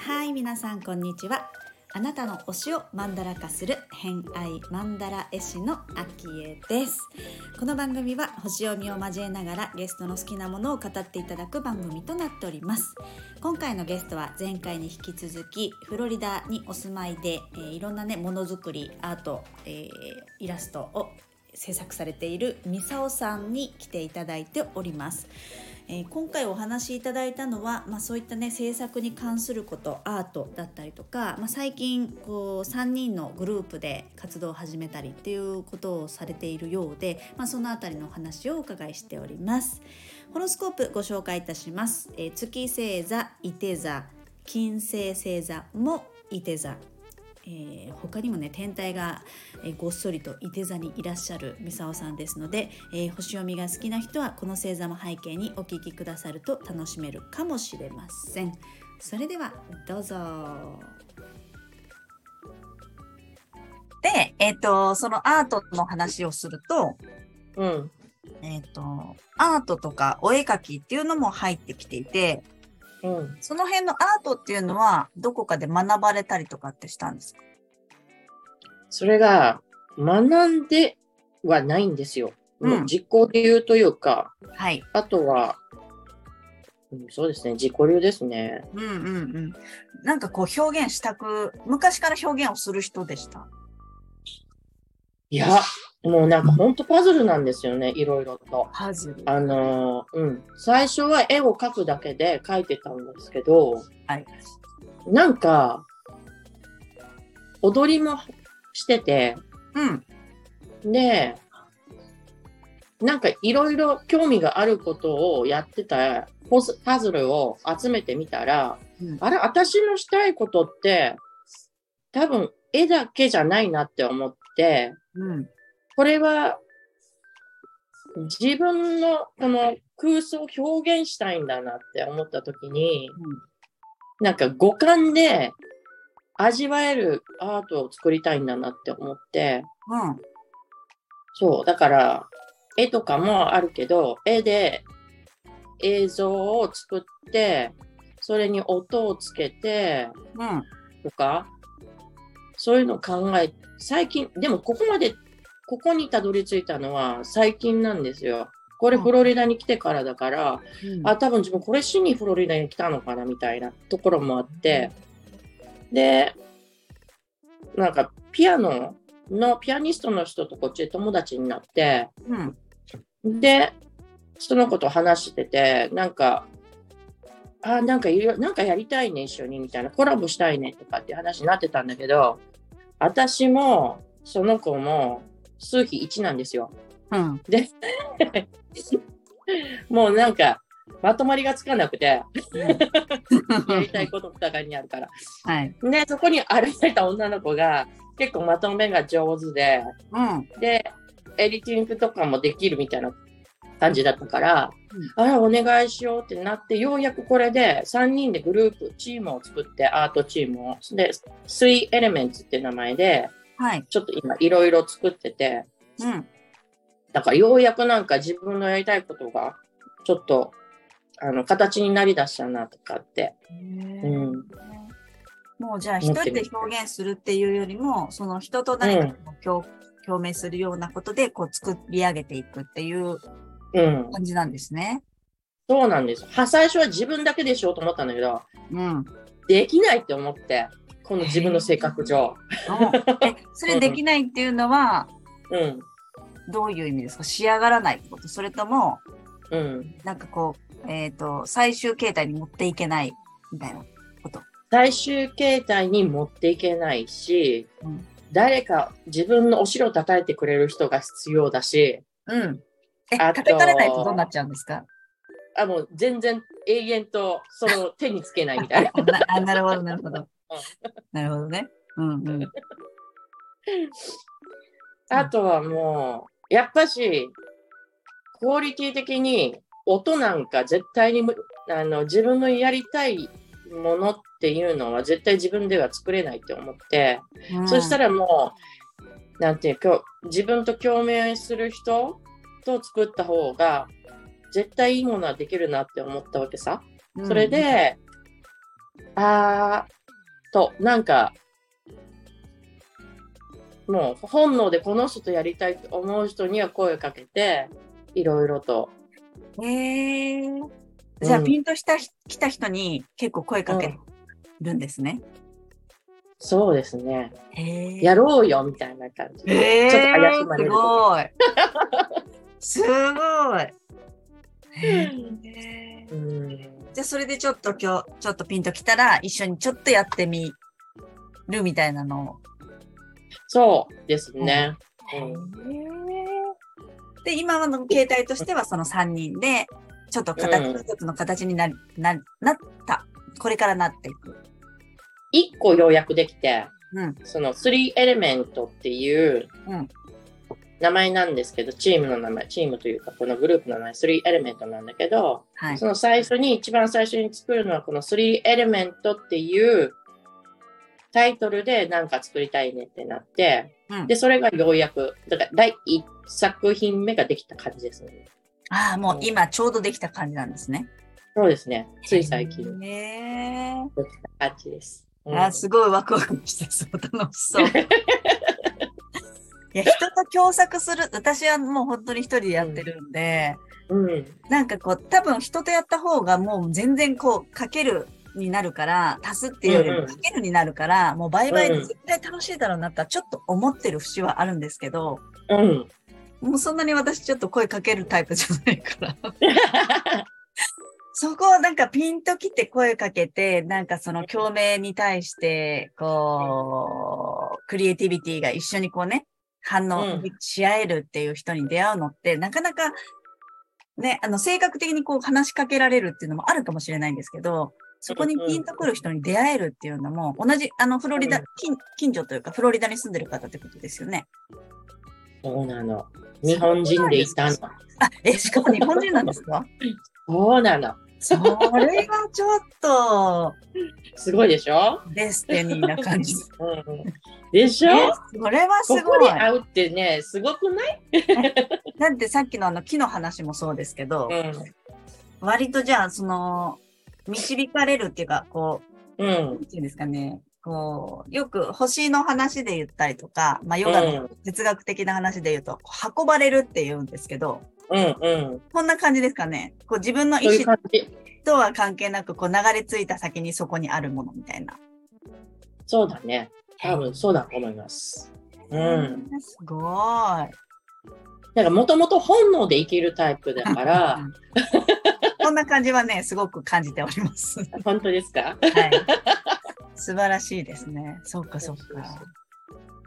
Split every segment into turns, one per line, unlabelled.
はい皆さんこんにちは。あなたの推しをマンダラ化する偏愛マンダラ絵師のアキエです。この番組は星読みを交えながらゲストの好きなものを語っていただく番組となっております。今回のゲストは前回に引き続きフロリダにお住まいで、えーいろんなねものづくりアート、えーイラストを制作されているミサオさんに来ていただいております。えー今回お話しいただいたのは、まあ、そういったね制作に関することアートだったりとか、まあ、最近こう3人のグループで活動を始めたりっていうことをされているようで、まあ、そのあたりのお話をお伺いしております。ホロスコープご紹介いたします。えー月星座、伊手座、金星星座も伊手座。えー他にもね天体が、えーごっそりと伊手座にいらっしゃるミサオさんですので、えー星読みが好きな人はこの星座も背景にお聞きくださると楽しめるかもしれませんそれではどうぞで、えっ、とそのアートの話をすると
うん。
えっ、とアートとかお絵描きっていうのも入ってきていて
うん。
その辺のアートっていうのはどこかで学ばれたりとかってしたんですか？
それが、学んではないんですよ。
うん
もう実行流というか、
はい
あとは、うんそうですね、自己流ですね。
うんうんうん。なんかこう表現したく、昔から表現をする人でした？
いや、もうなんか本当パズルなんですよね、いろいろと。
パズル。
あのーうん。最初は絵を描くだけで描いてたんですけど、
はい。
なんか、踊りもしてて、
うん。
で、なんかいろいろ興味があることをやってたパズルを集めてみたら、
うん
あれ、私のしたいことって、多分絵だけじゃないなって思って、
うん。
これは自分のこの空想を表現したいんだなって思った時に、なんか五感で味わえるアートを作りたいんだなって思って、
うん。
そう、だから、絵とかもあるけど、絵で映像を作って、それに音をつけて、
うん。
とか、そういうのを考え、最近、でもここまで、ここにたどり着いたのは最近なんですよ。これ
うん
フロリダに来てからだから、
うん。
あ、多分自分これしにフロリダに来たのかなみたいなところもあって、で、なんかピアノのピアニストの人とこっちで友達になって、
うん。
で、その子と話してて、なんか、あ、なんかいろ、なんかやりたいね、一緒に、みたいな、コラボしたいね、とかって話になってたんだけど、私も、その子も、数比1なんですよ。
うん。
で、もうなんか、まとまりがつかなくて、やりたいことお互いにあるから。
はい。
で、そこに現れた女の子が、結構まとめが上手で、
うん。
で、エディティングとかもできるみたいな感じだったから、あら、お願いしようってなって、ようやくこれで3人でグループ、チームを作って、アートチームを。で、3 Elements って名前で、
はい。
ちょっと今いろいろ作ってて、
うん。
だからようやくなんか自分のやりたいことが、ちょっと、あの、形になりだしたなとかって。うん。
もうじゃあ一人で表現するっていうよりも、その人と何かこう共共鳴するようなことでこう作り上げていくっていう
うん。
感じなんですね。
そうなんです。は、最初は自分だけでしようと思ったんだけど、
うん。
できないって思って、この自分の性格上。
え、それできないっていうのは、
うん。
どういう意味ですか？仕上がらないってこと？それとも、
うん。
なんかこう、えっ、と、最終形態に持っていけないみたいなこと？
最終形態に持っていけないし、
うん
誰か自分のお城を叩いてくれる人が必要だし、
うん。え、叩かれないとどうなっちゃうんですか？
あもう全然永遠とその手につけないみたいな。
あなるほど、なるほど。なるほどね。うんうん。
あとはもう、やっぱし、クオリティ的に音なんか絶対にむあの自分のやりたいものっていうのは絶対自分では作れないって思って、そした
ら、
らもなんていうか、自分と共鳴する人と作った方が、絶対いいものはできるなって思ったわけさ。それで、あーと、なんか、もう本能でこの人とやりたいと思う人には声をかけて、いろいろと。
へえー。じゃあ、
うん
ピンとしたひ来た人に結構声かけるんですね。
そうですね。やろうよみたいな感じで。
えー、
ちょっと怪しまれる
すごい。すごい。へー
うん、
じゃあそれでちょっと今日、ちょっとピンときたら、一緒にちょっとやってみるみたいなのを。
そうですね。うん
で、今の形態としてはその3人で、ちょっと形、
うん
一つの形になななった。これからなっていく。
一個要約できて、
うん。
その3エレメントっていう
うん
名前なんですけど、チームの名前、チームというかこのグループの名前、3エレメントなんだけど、
はい
そ。の最初に、一番最初に作るのはこの3エレメントっていうタイトルでなんか作りたいねってなって、
うん
で、それがようやく、だから第1作品目ができた感じですね。
ああ、もう今ちょうどできた感じなんですね。
そうですね。つい最近で
へー
きた感じです。うん
あーすごいワクワクしてそう、楽しそう。いや、人と共作する、私はもう本当に一人でやってるんで、
うん。
なんかこう、多分人とやった方がもう全然こう、かけるになるから、足すっていうより
うんうん
もかけるになるから、もう倍々
うん
で絶対楽しいだろうなとはちょっと思ってる節はあるんですけど、
うん。
もうそんなに私ちょっと声かけるタイプじゃないから。そこをなんかピンときて声かけて、なんかその共鳴に対して、こう、クリエイティビティが一緒にこうね、反応
うん
し合えるっていう人に出会うのって、なかなか、ね、あの、性格的にこう話しかけられるっていうのもあるかもしれないんですけど、そこにピンとくる人に出会えるっていうのも、同じ、あの、フロリダ
うん、
近近所というか、フロリダに住んでる方ってことですよね。
そうなの。日本人でいたの。
あ、え、しかも日本人なんですか？
そうなの。
それはちょっと、
すごいでしょ、
デスティニーな感じ。
うん。うん、でしょ？
えそれはす
こ
ごい。
こで会うってね、すごくない、
だってさっきのあの木の話もそうですけど、
うん。
割とじゃあ、その、導かれるっていうか、こう、
うん。
なんていうんですかね、こう、よく星の話で言ったりとか、まあ、ヨガの哲学的な話で言うと、運ばれるって言うんですけど、
うんうん。
こんな感じですかね。こう自分の意思。とは関係なく、こう流れ着いた先にそこにあるものみたいな。
そうだね。多分そうだと思います。うん。
すごい。
なんかもともと本能で生きるタイプだから、
こんな感じはね、すごく感じております。
本当ですか？
はい。素晴らしいですね。そっかそっか。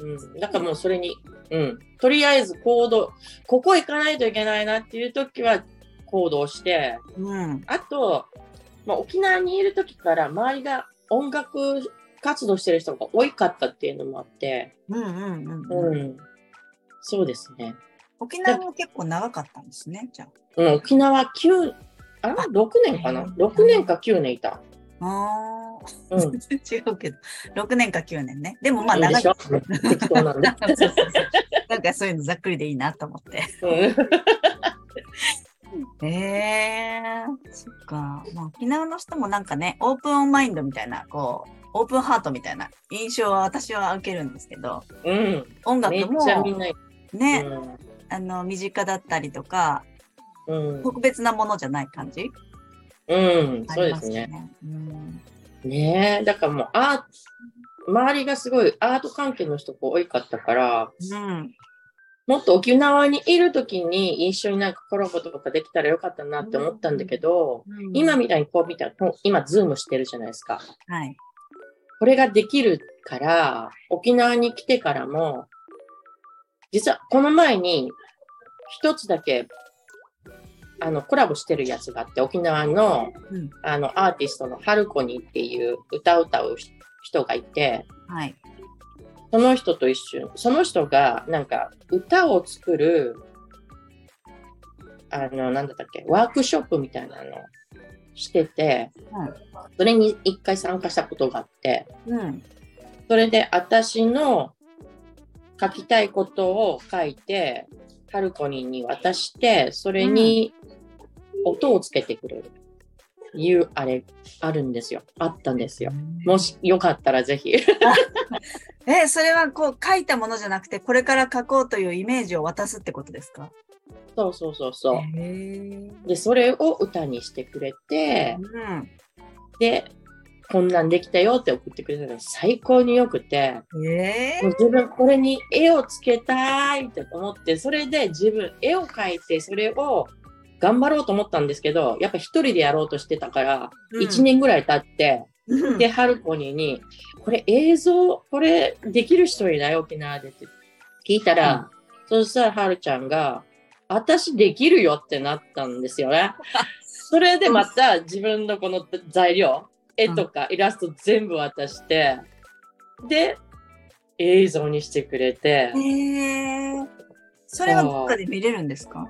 うん。だからもうそれに、うん。とりあえず行動、ここ行かないといけないなっていう時は行動して、
うん。
あと、まあ、沖縄にいる時から周りが音楽活動してる人が多かったっていうのもあって、
うんうんうん。
う
うん、
ん。そうですね。
沖縄も結構長かったんですね、じゃ
うん、沖縄9、あ ?6 年かな ?6 年か9年いた。
あ。ああ。
うん。
全 然違うけど。6年か9年ね。でもまあ
いいで
長い。
しょ適当なんで。
そうそうそうなんかそういうのざっくりでいいなと思って。
うん
ええそっか。まあ、沖縄の人もなんかね、オープンマインドみたいな、こう、オープンハートみたいな印象は私は受けるんですけど、
うん。
音楽も
ちゃみん
あの、身近だったりとか、
うん。
特別なものじゃない感じ？
うん。
あります
そうですね。
ね。うん
ねえ。だからもうアート、周りがすごいアート関係の人が多かったから、
うん。
もっと沖縄にいる時に一緒になんかコラボとかできたらよかったなって思ったんだけど、今みたいにこう見たら、今ズームしてるじゃないですか。
はい。
これができるから、沖縄に来てからも、実はこの前に一つだけ、あの、コラボしてるやつがあって、沖縄の、
うん
あの、アーティストのハルコニっていう歌を歌う人がいて、
はい。
その人と一緒に、その人がなんか歌を作る、あの、なんだったっけ、ワークショップみたいなのしてて、それに一回参加したことがあって、
うん。
それで私の書きたいことを書いて、ハルコニーに渡して、それに音をつけてくれる。いう、あれ、あるんですよ。あったんですよ。もしよかったらぜひ。
え、それはこう書いたものじゃなくて、これから書こうというイメージを渡すってことですか？
そうそうそうそう。で、それを歌にしてくれて、
うん。
で、こんなんできたよって送ってくれたのが最高によくて、
え
もう自分これに絵をつけたいって思って、それで自分絵を描いて、それを頑張ろうと思ったんですけど、やっぱ一人でやろうとしてたから、
うん。
1年ぐらい経って、
ー、
で、ハルコニーに、これ映像、これできる人いない沖縄でって聞いたら、そしたらハルちゃんが、私できるよってなったんですよね。それでまた自分のこの材料、絵とかイラスト全部渡して、で、映像にしてくれて、
へー。それはどっかで見れるんですか？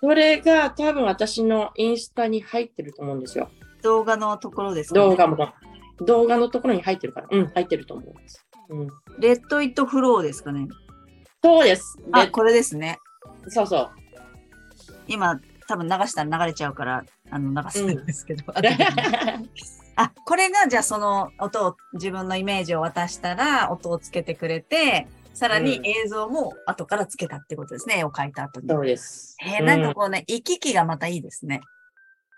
それが多分私のインスタに入ってると思うんですよ。
動画のところですか、ね、
動画も。動画のところに入ってるから。うん、入ってると思うんです。うん。
レッド・イット・フローですかね。
そうです。
あ、
で
これですね。
そうそう。
今、多分流したら流れちゃうから、あの、流すんですけど。
あ
あ、これが、じゃあその音を、自分のイメージを渡したら、音をつけてくれて、さらに
うん
映像も後からつけたってことですね。絵を描いた後に。
そうです。
へえ、なんかこうね、行き来がまたいいですね。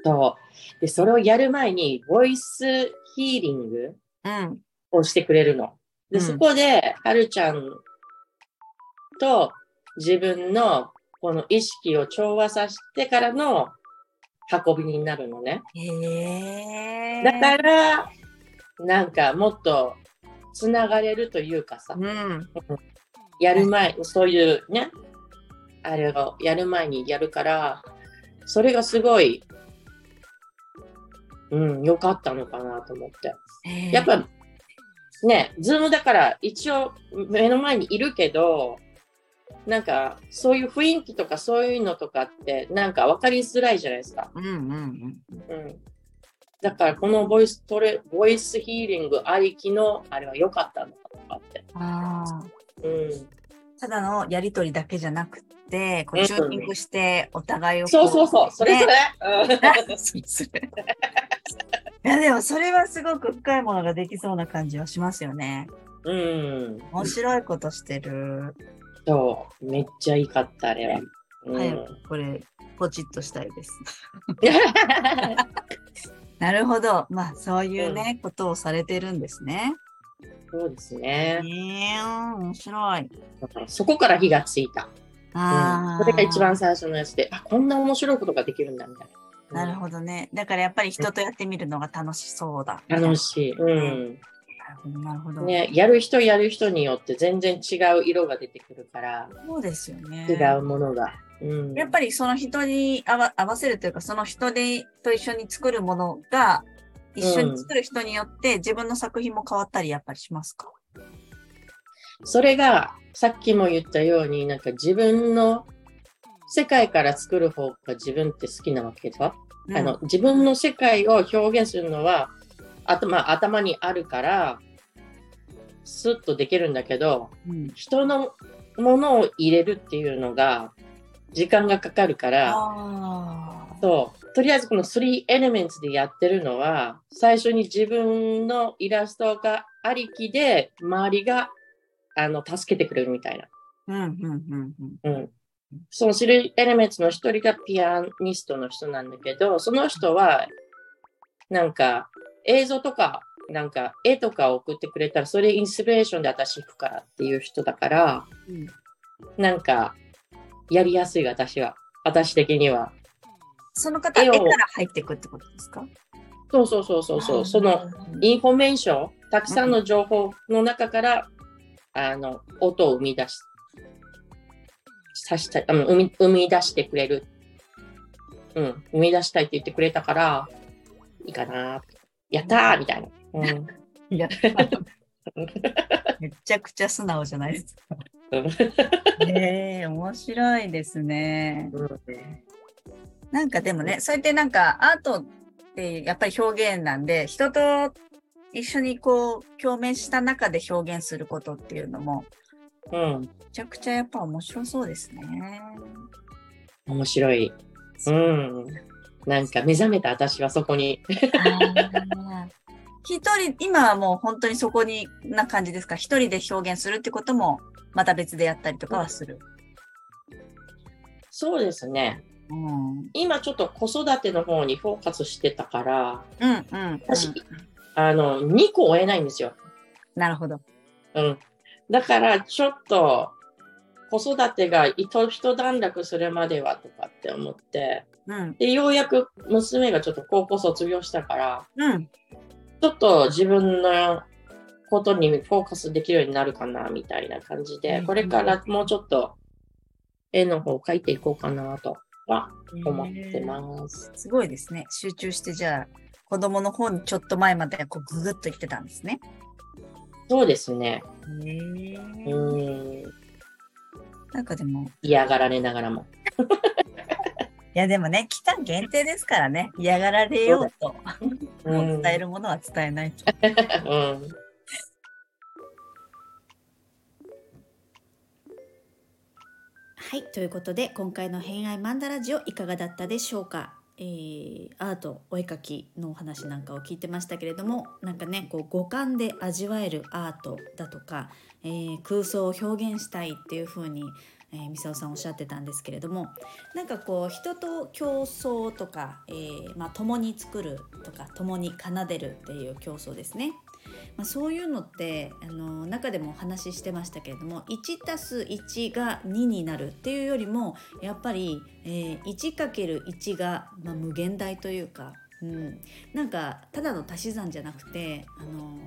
そう。で、それをやる前に、ボイスヒーリング
うん。
をしてくれるの。で、
うん
そこで、はるちゃんと自分のこの意識を調和させてからの運びになるのね。
へえ。
だから、なんかもっとつながれるというかさ、
うん。
やる前、そういうね、あれをやる前にやるから、それがすごい、うん、良かったのかなと思って。やっぱ、ね、ズームだから一応目の前にいるけど、なんかそういう雰囲気とかそういうのとかってなんか分かりづらいじゃないですか。
うんうんうん。
うん。だからこのボイストレ、ボイスヒーリングありきのあれは良かったのかとかって。
ああ。
うん。
ただのやりとりだけじゃなくて、こ
うん
うチューニングしてお互いをこ
そうそうそう、それそれ。
いやでもそれはすごく深いものができそうな感じはしますよね。
うん。うん。
面白いことしてる。
そう、めっちゃいいかった、あれは。うん。
早くこれポチッとしたいです。なるほど。まあそういうね、ことをされてるんですね。
そうです
え
ね。
ー、面白い。
だからそこから火がついた。
ああ、
うん、それが一番最初のやつで、あ、こんな面白いことができるんだみたいな。
なるほどね。だからやっぱり人とやってみるのが楽しそうだ。
楽しい。うん。
い。なるほど。
ね、やる人やる人によって全然違う色が出てくるから、
そうですよね。
違うものが。うん。
やっぱりその人に合わ合わせるというか、その人でと一緒に作るものが、一緒に作る人によって自分の作品も変わったりやっぱりしますか、
それが、さっきも言ったように、なんか自分の世界から作る方が自分って好きなわけだ。
うん
あの、自分の世界を表現するのは、頭、頭にあるから、スッとできるんだけど、
うん
人のものを入れるっていうのが、時間がかかるから、そう。とりあえずこの3エレメンツでやってるのは、最初に自分のイラストがありきで、周りが、あの、助けてくれるみたいな。
うんうんうんうん
うん。その3エレメンツの一人がピアニストの人なんだけど、その人は、なんか、映像とか、なんか、絵とかを送ってくれたら、それインスピレーションで私行くからっていう人だから、
うん
なんか、やりやすい私は。私的には。
その方、絵から入っていくってことですか？
そうそうそうそうそう。その、インフォメーション、たくさんの情報の中から、あの、音を生み出し、さしたい、あの生み生み出してくれる。うん、生み出したいって言ってくれたから、いいかな。やったーみたいな。うん
めちゃくちゃ素直じゃないですか。ねえ、面白いですね。なんかでもね、そうやってなんかアートってやっぱり表現なんで、人と一緒にこう共鳴した中で表現することっていうのも、
うん。
めちゃくちゃやっぱ面白そうですね。
面白い。うん。なんか目覚めた私はそこに。
一人、今はもう本当にそこにな感じですか？一人で表現するってこともまた別でやったりとかはする？
そうですね。
うん。うん
今ちょっと子育ての方にフォーカスしてたから、
うん、うん。
私あの、2個追えないんですよ。
なるほど。
うん。だからちょっと子育てが一一段落するまではとかって思って、
うん。
で、ようやく娘がちょっと高校卒業したから、
うん。
ちょっと自分のことにフォーカスできるようになるかなみたいな感じで、
うん
これからもうちょっと絵の方を描いていこうかなとは思ってます。
すごいですね。集中してじゃあ子供の方にちょっと前までこうググッと言ってたんですね。
そうですね。うん。
なんかでも、
嫌がられながらも。
いやでもね、期間限定ですからね、嫌がられようと、
う
伝えるものは伝えないと。
うん。
はい、ということで今回の偏愛マンダラジオいかがだったでしょうか、えーアートお絵描きのお話なんかを聞いてましたけれどもなんかねこう五感で味わえるアートだとか、えー空想を表現したいっていう風にえー、ミサオさんおっしゃってたんですけれどもなんかこう人と競争とか、えーまあ、共に作るとか共に奏でるっていう競争ですね。まあ、そういうのってあの中でもお話ししてましたけれども 1+1 が2になるっていうよりもやっぱり、えー、1×1 が、まあ、無限大というか、うん、なんかただの足し算じゃなくて、あの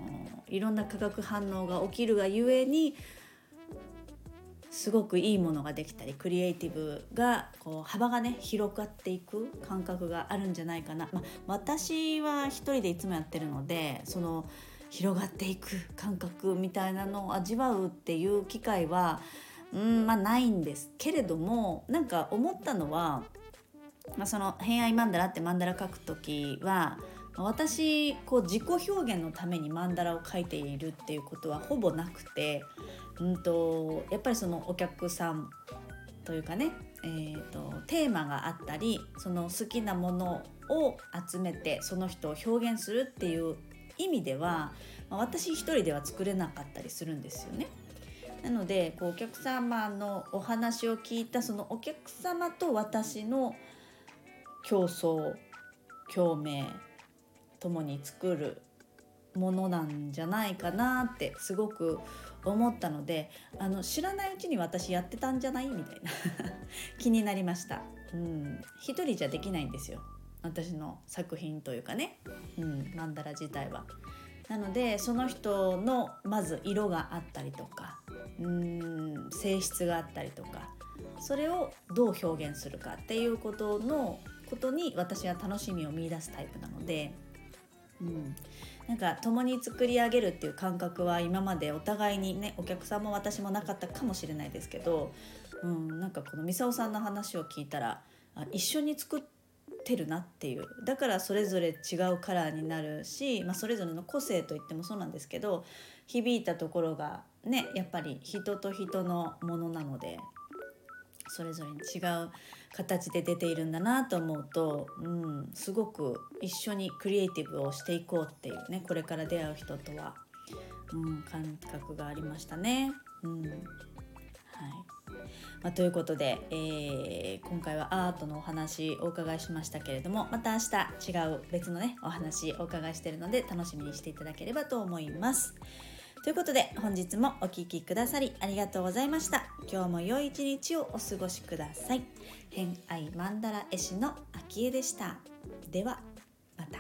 いろんな化学反応が起きるがゆえにすごくいいものができたりクリエイティブがこう幅がね広がっていく感覚があるんじゃないかな、まあ、私は一人でいつもやってるのでその広がっていく感覚みたいなのを味わうっていう機会はうんまあないんですけれどもなんか思ったのは、まあ、その「偏愛マンダラ」ってマンダラ書く時は私こう自己表現のためにマンダラを描いているっていうことはほぼなくて、うん、とやっぱりそのお客さんというかね、えーと、テーマがあったりその好きなものを集めてその人を表現するっていう意味では、まあ、私一人では作れなかったりするんですよね。なのでこうお客様のお話を聞いたそのお客様と私の競争共鳴共に作るものなんじゃないかなってすごく思ったのであの知らないうちに私やってたんじゃない？みたいな 気になりました。うん、一人じゃできないんですよ私の作品というかね、うん、マンダラ自体は。なのでその人のまず色があったりとかうん性質があったりとかそれをどう表現するかっていうことのことに私は楽しみを見出すタイプなので、うん、なんか共に作り上げるっていう感覚は今までお互いにねお客さんも私もなかったかもしれないですけど、うん、なんかこのミサオさんの話を聞いたらあ一緒に作っててるなっていうだからそれぞれ違うカラーになるし、まあ、それぞれの個性といってもそうなんですけど響いたところがねやっぱり人と人のものなのでそれぞれに違う形で出ているんだなと思うと、うん、すごく一緒にクリエイティブをしていこうっていうねこれから出会う人とは、うん、感覚がありましたね。うんはいまあ、ということで、えー今回はアートのお話お伺いしましたけれどもまた明日違う別のねお話お伺いしてるので楽しみにしていただければと思います。ということで本日もお聴きくださりありがとうございました。今日も良い一日をお過ごしください。偏愛マンダラ絵師の秋江でした。ではまた。